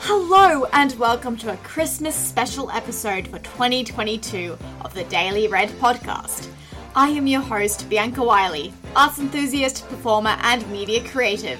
Hello, and welcome to a Christmas special episode for 2022 of the Daily Red podcast. I am your host, Bianca Wiley, arts enthusiast, performer, and media creative.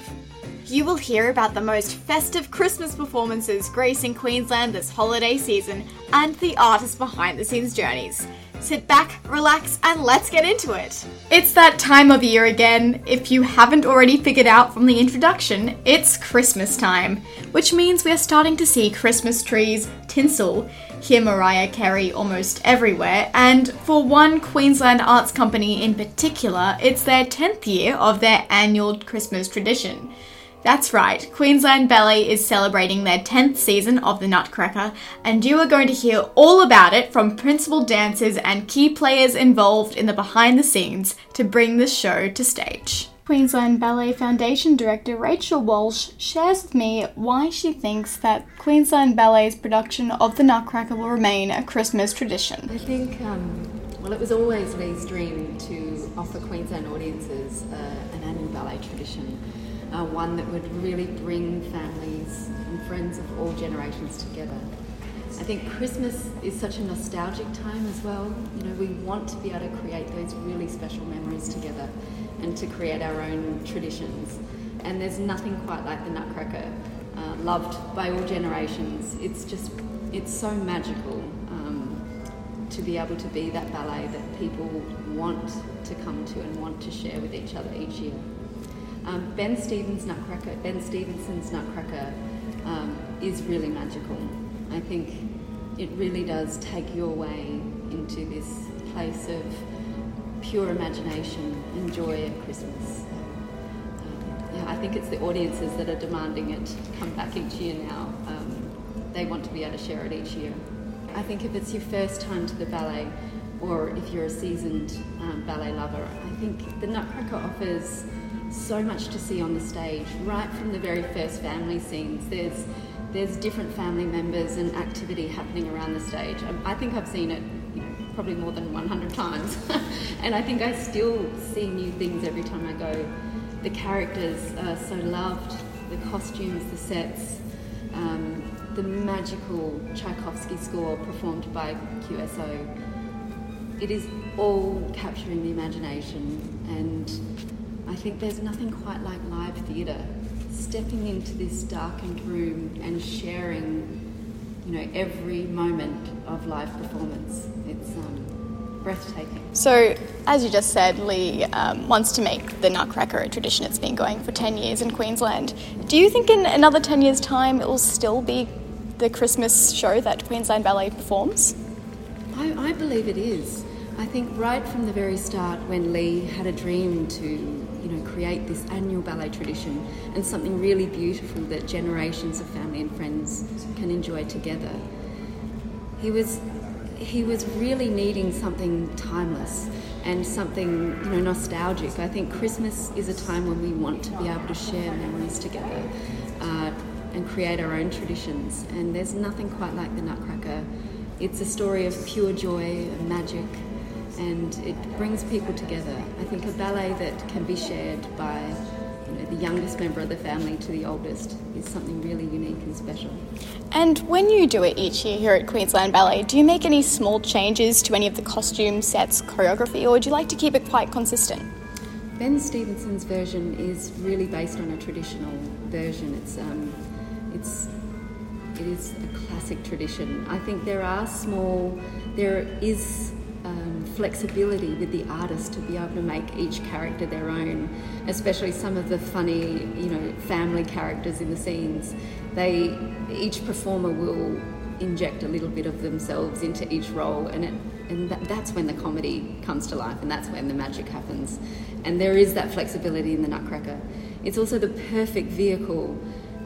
You will hear about the most festive Christmas performances gracing Queensland this holiday season and the artists behind the scenes journeys. Sit back, relax, and let's get into it. It's that time of year again. If you haven't already figured out from the introduction, it's Christmas time, which means we're starting to see Christmas trees, tinsel, hear Mariah Carey almost everywhere, and for one Queensland arts company in particular, it's their 10th year of their annual Christmas tradition. That's right, Queensland Ballet is celebrating their 10th season of the Nutcracker, and you are going to hear all about it from principal dancers and key players involved in the behind the scenes to bring the show to stage. Queensland Ballet Foundation Director Rachael Walsh shares with me why she thinks that Queensland Ballet's production of the Nutcracker will remain a Christmas tradition. I think, um, well, it was always Li's dream to offer Queensland audiences uh, an annual ballet tradition uh, one that would really bring families and friends of all generations together. I think Christmas is such a nostalgic time as well. You know, we want to be able to create those really special memories together and to create our own traditions. And there's nothing quite like the Nutcracker, uh, loved by all generations. It's just, it's so magical um, to be able to be that ballet that people want to come to and want to share with each other each year. Um, ben Stevens Nutcracker, Ben Stevenson's Nutcracker um, is really magical. I think it really does take you away into this place of pure imagination and joy at Christmas. Um, yeah, I think it's the audiences that are demanding it come back each year now. Um, they want to be able to share it each year. I think if it's your first time to the ballet, or if you're a seasoned um, ballet lover, I think the Nutcracker offers so much to see on the stage, right from the very first family scenes. There's there's different family members and activity happening around the stage. Um, I think I've seen it probably more than 100 times, and I think I still see new things every time I go. The characters are so loved, the costumes, the sets, um, the magical Tchaikovsky score performed by QSO. It is all capturing the imagination and I think there's nothing quite like live theatre. Stepping into this darkened room and sharing, you know, every moment of live performance. It's um, breathtaking. So, as you just said, Li um, wants to make the Nutcracker a tradition. It's been going for 10 years in Queensland. Do you think in another 10 years' time it will still be the Christmas show that Queensland Ballet performs? I, I believe it is. I think right from the very start, when Li had a dream to create this annual ballet tradition and something really beautiful that generations of family and friends can enjoy together. He was he was really needing something timeless and something you know nostalgic. I think Christmas is a time when we want to be able to share memories together uh, and create our own traditions. And there's nothing quite like the Nutcracker. It's a story of pure joy and magic and it brings people together. I think a ballet that can be shared by you know, the youngest member of the family to the oldest is something really unique and special. And when you do it each year here at Queensland Ballet, do you make any small changes to any of the costume sets, choreography, or do you like to keep it quite consistent? Ben Stevenson's version is really based on a traditional version. It's um, it's it is a classic tradition. I think there are small, there is flexibility with the artist to be able to make each character their own, especially some of the funny, you know, family characters in the scenes. They, each performer will inject a little bit of themselves into each role, and it, and that, that's when the comedy comes to life, and that's when the magic happens. And there is that flexibility in the Nutcracker. It's also the perfect vehicle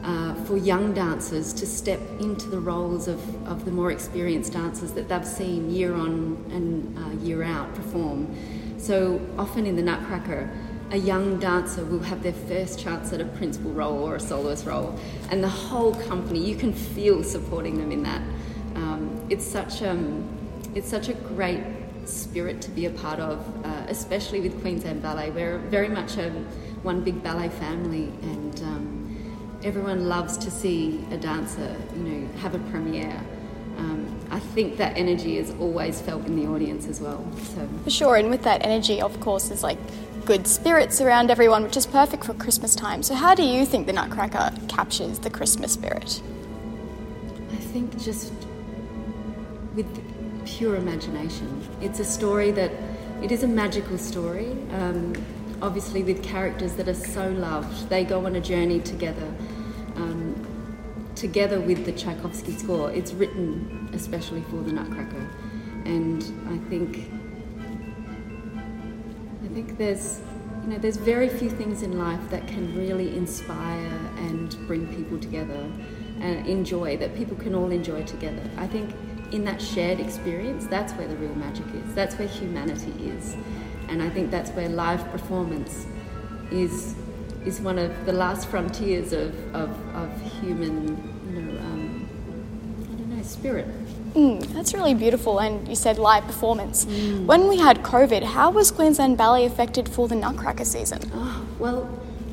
uh, for young dancers to step into the roles of, of the more experienced dancers that they've seen year on and uh, year out perform. So often in the Nutcracker, a young dancer will have their first chance at a principal role or a soloist role, and the whole company you can feel supporting them in that. Um, it's such um, it's such a great spirit to be a part of, uh, especially with Queensland Ballet. We're very much a one big ballet family, and um, everyone loves to see a dancer, you know, have a premiere. Um, I think that energy is always felt in the audience as well. So for sure, and with that energy, of course, there's like good spirits around everyone, which is perfect for Christmas time. So, how do you think the Nutcracker captures the Christmas spirit? I think just with pure imagination. It's a story that it is a magical story. Um, obviously, with characters that are so loved, they go on a journey together. Um, together with the Tchaikovsky score, it's written especially for the Nutcracker, and I think I think there's you know there's very few things in life that can really inspire and bring people together and enjoy that people can all enjoy together. I think in that shared experience, that's where the real magic is. That's where humanity is. And I think that's where live performance is is one of the last frontiers of, of, of human, you know, um, I don't know, spirit. Mm, that's really beautiful. And you said live performance. Mm. When we had COVID, how was Queensland Ballet affected for the Nutcracker season? Oh, well,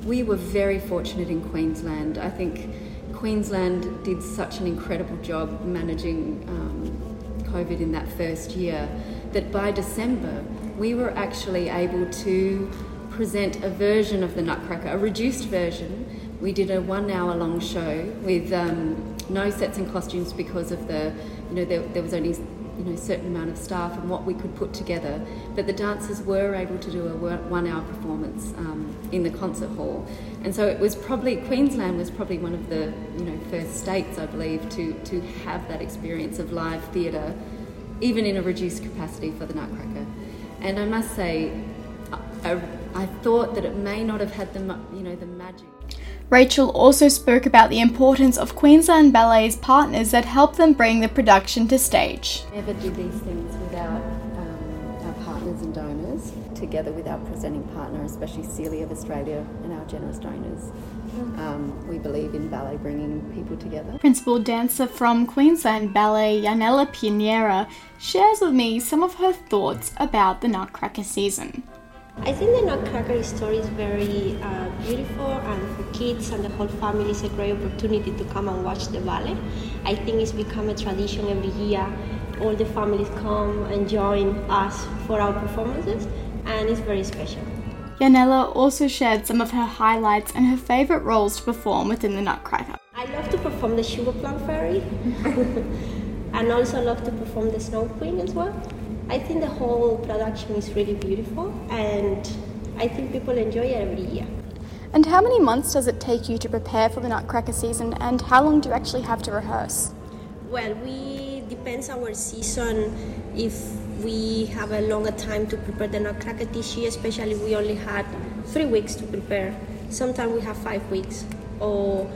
we were very fortunate in Queensland. I think Queensland did such an incredible job managing um, COVID in that first year that by December we were actually able to present a version of the Nutcracker, a reduced version. We did a one hour long show with um, no sets and costumes because of the, you know, there, there was only you know, certain amount of staff and what we could put together. But the dancers were able to do a one hour performance um, in the concert hall. And so it was probably, Queensland was probably one of the, you know, first states, I believe, to, to have that experience of live theatre, even in a reduced capacity for the Nutcracker. And I must say, I, I thought that it may not have had the, you know, the magic. Rachael also spoke about the importance of Queensland Ballet's partners that help them bring the production to stage. Never do these things without and donors, together with our presenting partner, especially Sealy of Australia and our generous donors. Um, we believe in ballet bringing people together. Principal dancer from Queensland Ballet, Yanela Piñera, shares with me some of her thoughts about the Nutcracker season. I think the Nutcracker story is very uh, beautiful, and for kids and the whole family, it's a great opportunity to come and watch the ballet. I think it's become a tradition every year. All the families come and join us for our performances, and it's very special. Yanela also shared some of her highlights and her favourite roles to perform within the Nutcracker. I love to perform the Sugar Plum Fairy, and also love to perform the Snow Queen as well. I think the whole production is really beautiful and I think people enjoy it every year. And how many months does it take you to prepare for the Nutcracker season and how long do you actually have to rehearse? Well, we depends our season if we have a longer time to prepare the Nutcracker this year, especially we only had three weeks to prepare. Sometimes we have five weeks or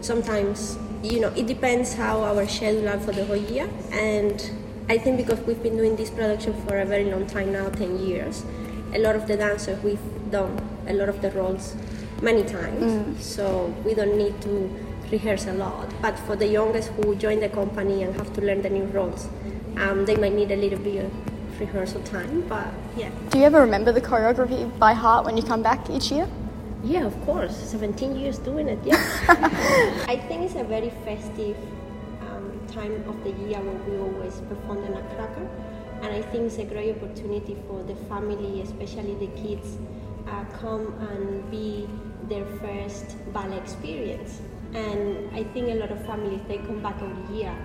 sometimes you know it depends how our schedule are for the whole year and I think because we've been doing this production for a very long time now 10 years a lot of the dancers we've done a lot of the roles many times mm. so we don't need to rehearse a lot but for the youngest who join the company and have to learn the new roles um, they might need a little bit of rehearsal time but yeah do you ever remember the choreography by heart when you come back each year yeah of course 17 years doing it yeah i think it's a very festive time of the year where we always perform the Nutcracker. And I think it's a great opportunity for the family, especially the kids, uh, come and be their first ballet experience. And I think a lot of families, they come back every year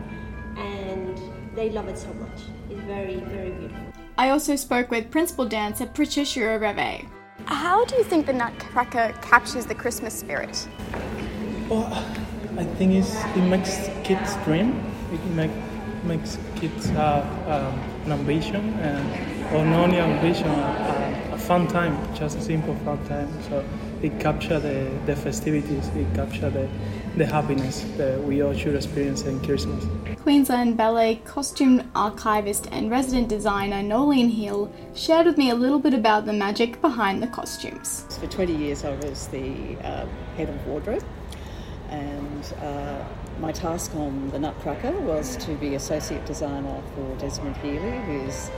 and they love it so much. It's very, very beautiful. I also spoke with principal dancer Patricio Revé. How do you think the Nutcracker captures the Christmas spirit? Well, I think it's, it makes kids dream it make, makes kids have um, an ambition and or not only ambition, a, a, fun time, just a simple fun time. So it capture the, the festivities, it capture the, the happiness that we all should experience in Christmas. Queensland Ballet costume archivist and resident designer Noelene Hill shared with me a little bit about the magic behind the costumes. For 20 years I was the uh, head of wardrobe and uh, my task on the Nutcracker was to be associate designer for Desmond Heeley, who's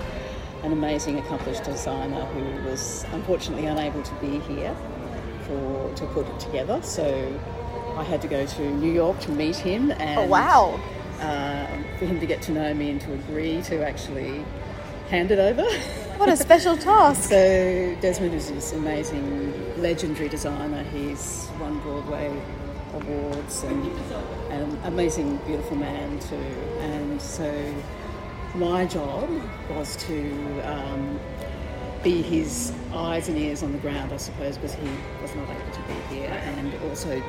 an amazing, accomplished designer who was unfortunately unable to be here for to put it together. So I had to go to New York to meet him. And, Oh, wow. Uh, for him to get to know me and to agree to actually hand it over. What a special task. So Desmond is this amazing, legendary designer. He's won Broadway awards and an amazing, beautiful man too. And so my job was to um, be his eyes and ears on the ground, I suppose, because he was not able to be here and also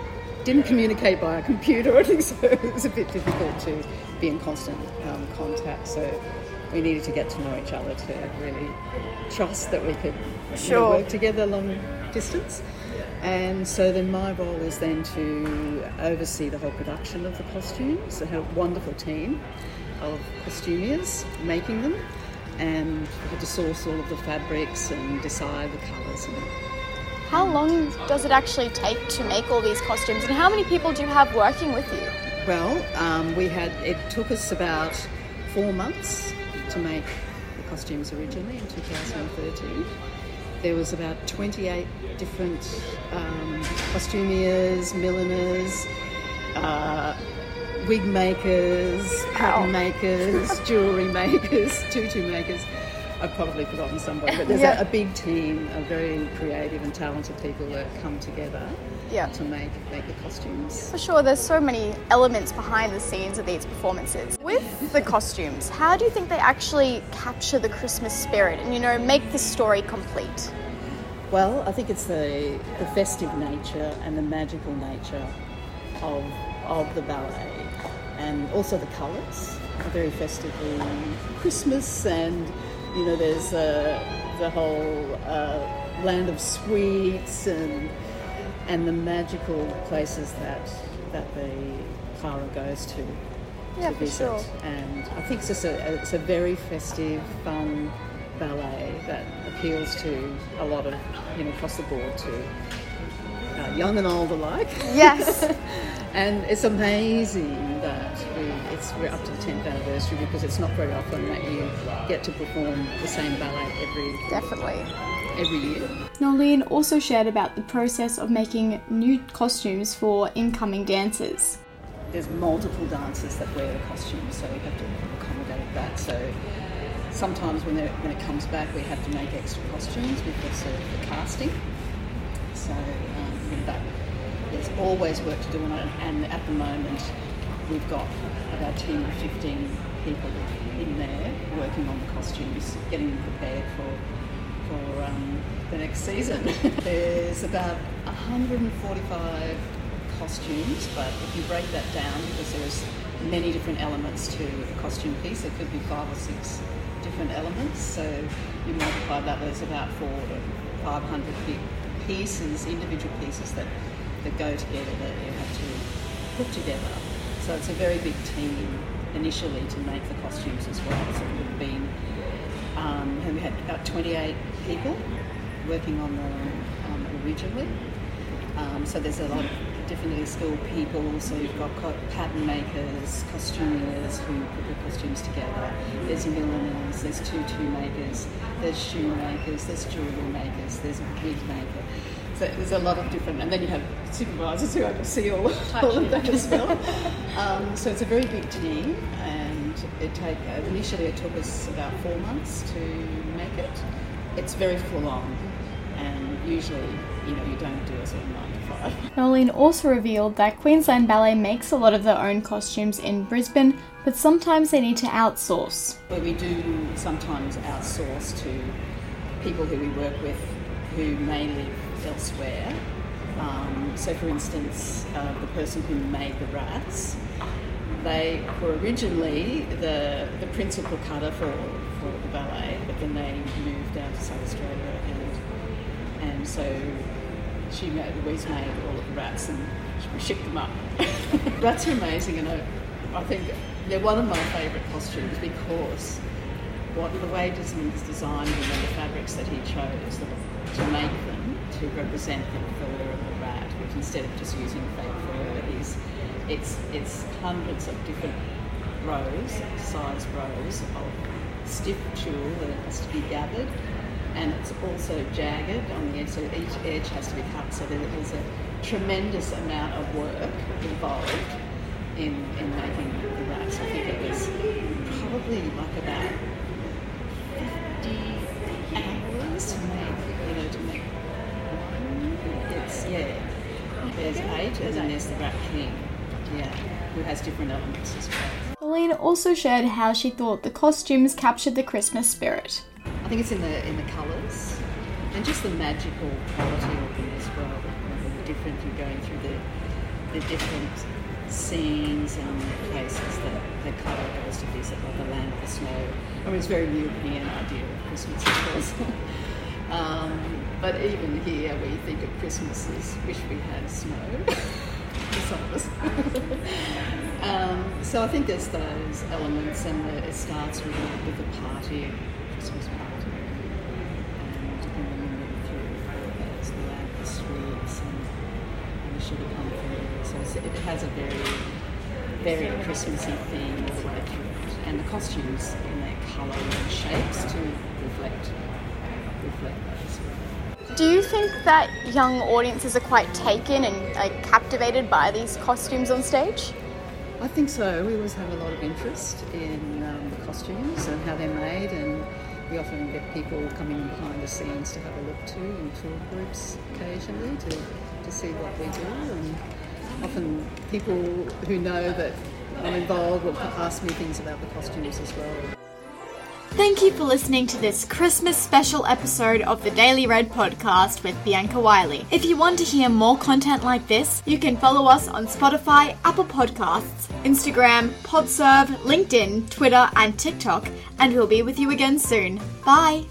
didn't communicate by a computer. I think so. It was a bit difficult to be in constant um, contact. So we needed to get to know each other to really trust that we could you know, work together long distance. And so then my role is then to oversee the whole production of the costumes. I had a wonderful team of costumiers making them and we had to source all of the fabrics and decide the colours and How long does it actually take to make all these costumes, and how many people do you have working with you? Well, um, we had it took us about four months to make the costumes originally in 2013. There was about 28 different um, costumiers, milliners, uh, wig makers, pattern makers, jewellery makers, tutu makers. I've probably forgotten somebody, but there's Yeah. a, a big team of very creative and talented people that come together Yeah. to make make the costumes. For sure, there's so many elements behind the scenes of these performances. With the costumes, how do you think they actually capture the Christmas spirit and, you know, make the story complete? Well, I think it's the, the festive nature and the magical nature of, of the ballet, and also the colours are very festively Christmas, and you know, there's uh, the whole uh, land of sweets and and the magical places that that the Clara goes to. Yeah, to for visit. sure. And I think it's just a, it's a very festive, fun ballet that appeals to a lot of, you know, across the board to uh, young and old alike. Yes. And it's amazing that it's, we're up to the 10th anniversary because it's not very often that you get to perform the same ballet every, Definitely. every year. Noelene also shared about the process of making new costumes for incoming dancers. There's multiple dancers that wear the costumes, so we have to accommodate that. So sometimes when, when it comes back, we have to make extra costumes because of the casting. So um, that, there's always work to do on it, and at the moment we've got about 10 or 15 people in there working on the costumes, getting them prepared for for um, the next season. there's about 145 costumes, but if you break that down, because there's many different elements to a costume piece, it could be five or six different elements. So you multiply that, there's about four to 500 pieces, individual pieces that, that go together that you have to put together. So it's a very big team initially to make the costumes as well. So have been, um, we had about 28 people working on them um, originally. Um, so there's a lot of differently skilled people. So you've got pattern makers, costumiers who put the costumes together. There's milliners, there's tutu makers, there's shoemakers, there's jewellery makers, there's a wig maker. So there's a lot of different, and then you have supervisors who oversee all, all of that as well. Um, so it's a very big team, and it take uh, initially it took us about four months to make it. It's very full on, and usually, you know, you don't do a sort of nine to five. Noelene also revealed that Queensland Ballet makes a lot of their own costumes in Brisbane, but sometimes they need to outsource. But we do sometimes outsource to people who we work with who may live elsewhere. Um, so, for instance, uh, the person who made the rats, they were originally the, the principal cutter for, for the ballet, but then they moved down to South Australia and, and so she made, Louise made all of the rats and shipped them up. rats are amazing and I, I think they're one of my favourite costumes because what the way Disney's designed them and the fabrics that he chose to make them to represent the fur of the rat, which instead of just using fake fur, is it's it's hundreds of different rows, size rows of stiff tulle that has to be gathered, and it's also jagged on the edge, so each edge has to be cut so there's a tremendous amount of work involved in, in making the wraps. I think it was probably like about 50 hours to make, you know, to make one. It's, yeah, there's eight, and then there's the wrap king, yeah, who has different elements as well. Pauline also shared how she thought the costumes captured the Christmas spirit. I think it's in the in the colours and just the magical quality of them as well. The different you're going through the the different scenes and places that the Clara goes to visit, like the land of the snow. I mean, it's very European idea of Christmas, of course. um, but even here, we think of Christmas as wish we had snow. some of us. um, so I think there's those elements, and the, it starts with, a- with the party, Christmas party, and, then we move through there's the of the sweets and, and the sugar pumpkin. So it has a very, very Christmassy theme all the way through it, and the costumes in their colour and shapes to reflect reflect as well. Do you think that young audiences are quite taken and like, captivated by these costumes on stage? I think so. We always have a lot of interest in um, the costumes and how they're made, and we often get people coming behind the scenes to have a look too in tour groups occasionally to, to see what we do. And often people who know that I'm involved will ask me things about the costumes as well. Thank you for listening to this Christmas special episode of the Daily Red podcast with Bianca Wiley. If you want to hear more content like this, you can follow us on Spotify, Apple Podcasts, Instagram, Podserve, LinkedIn, Twitter, and TikTok, and we'll be with you again soon. Bye!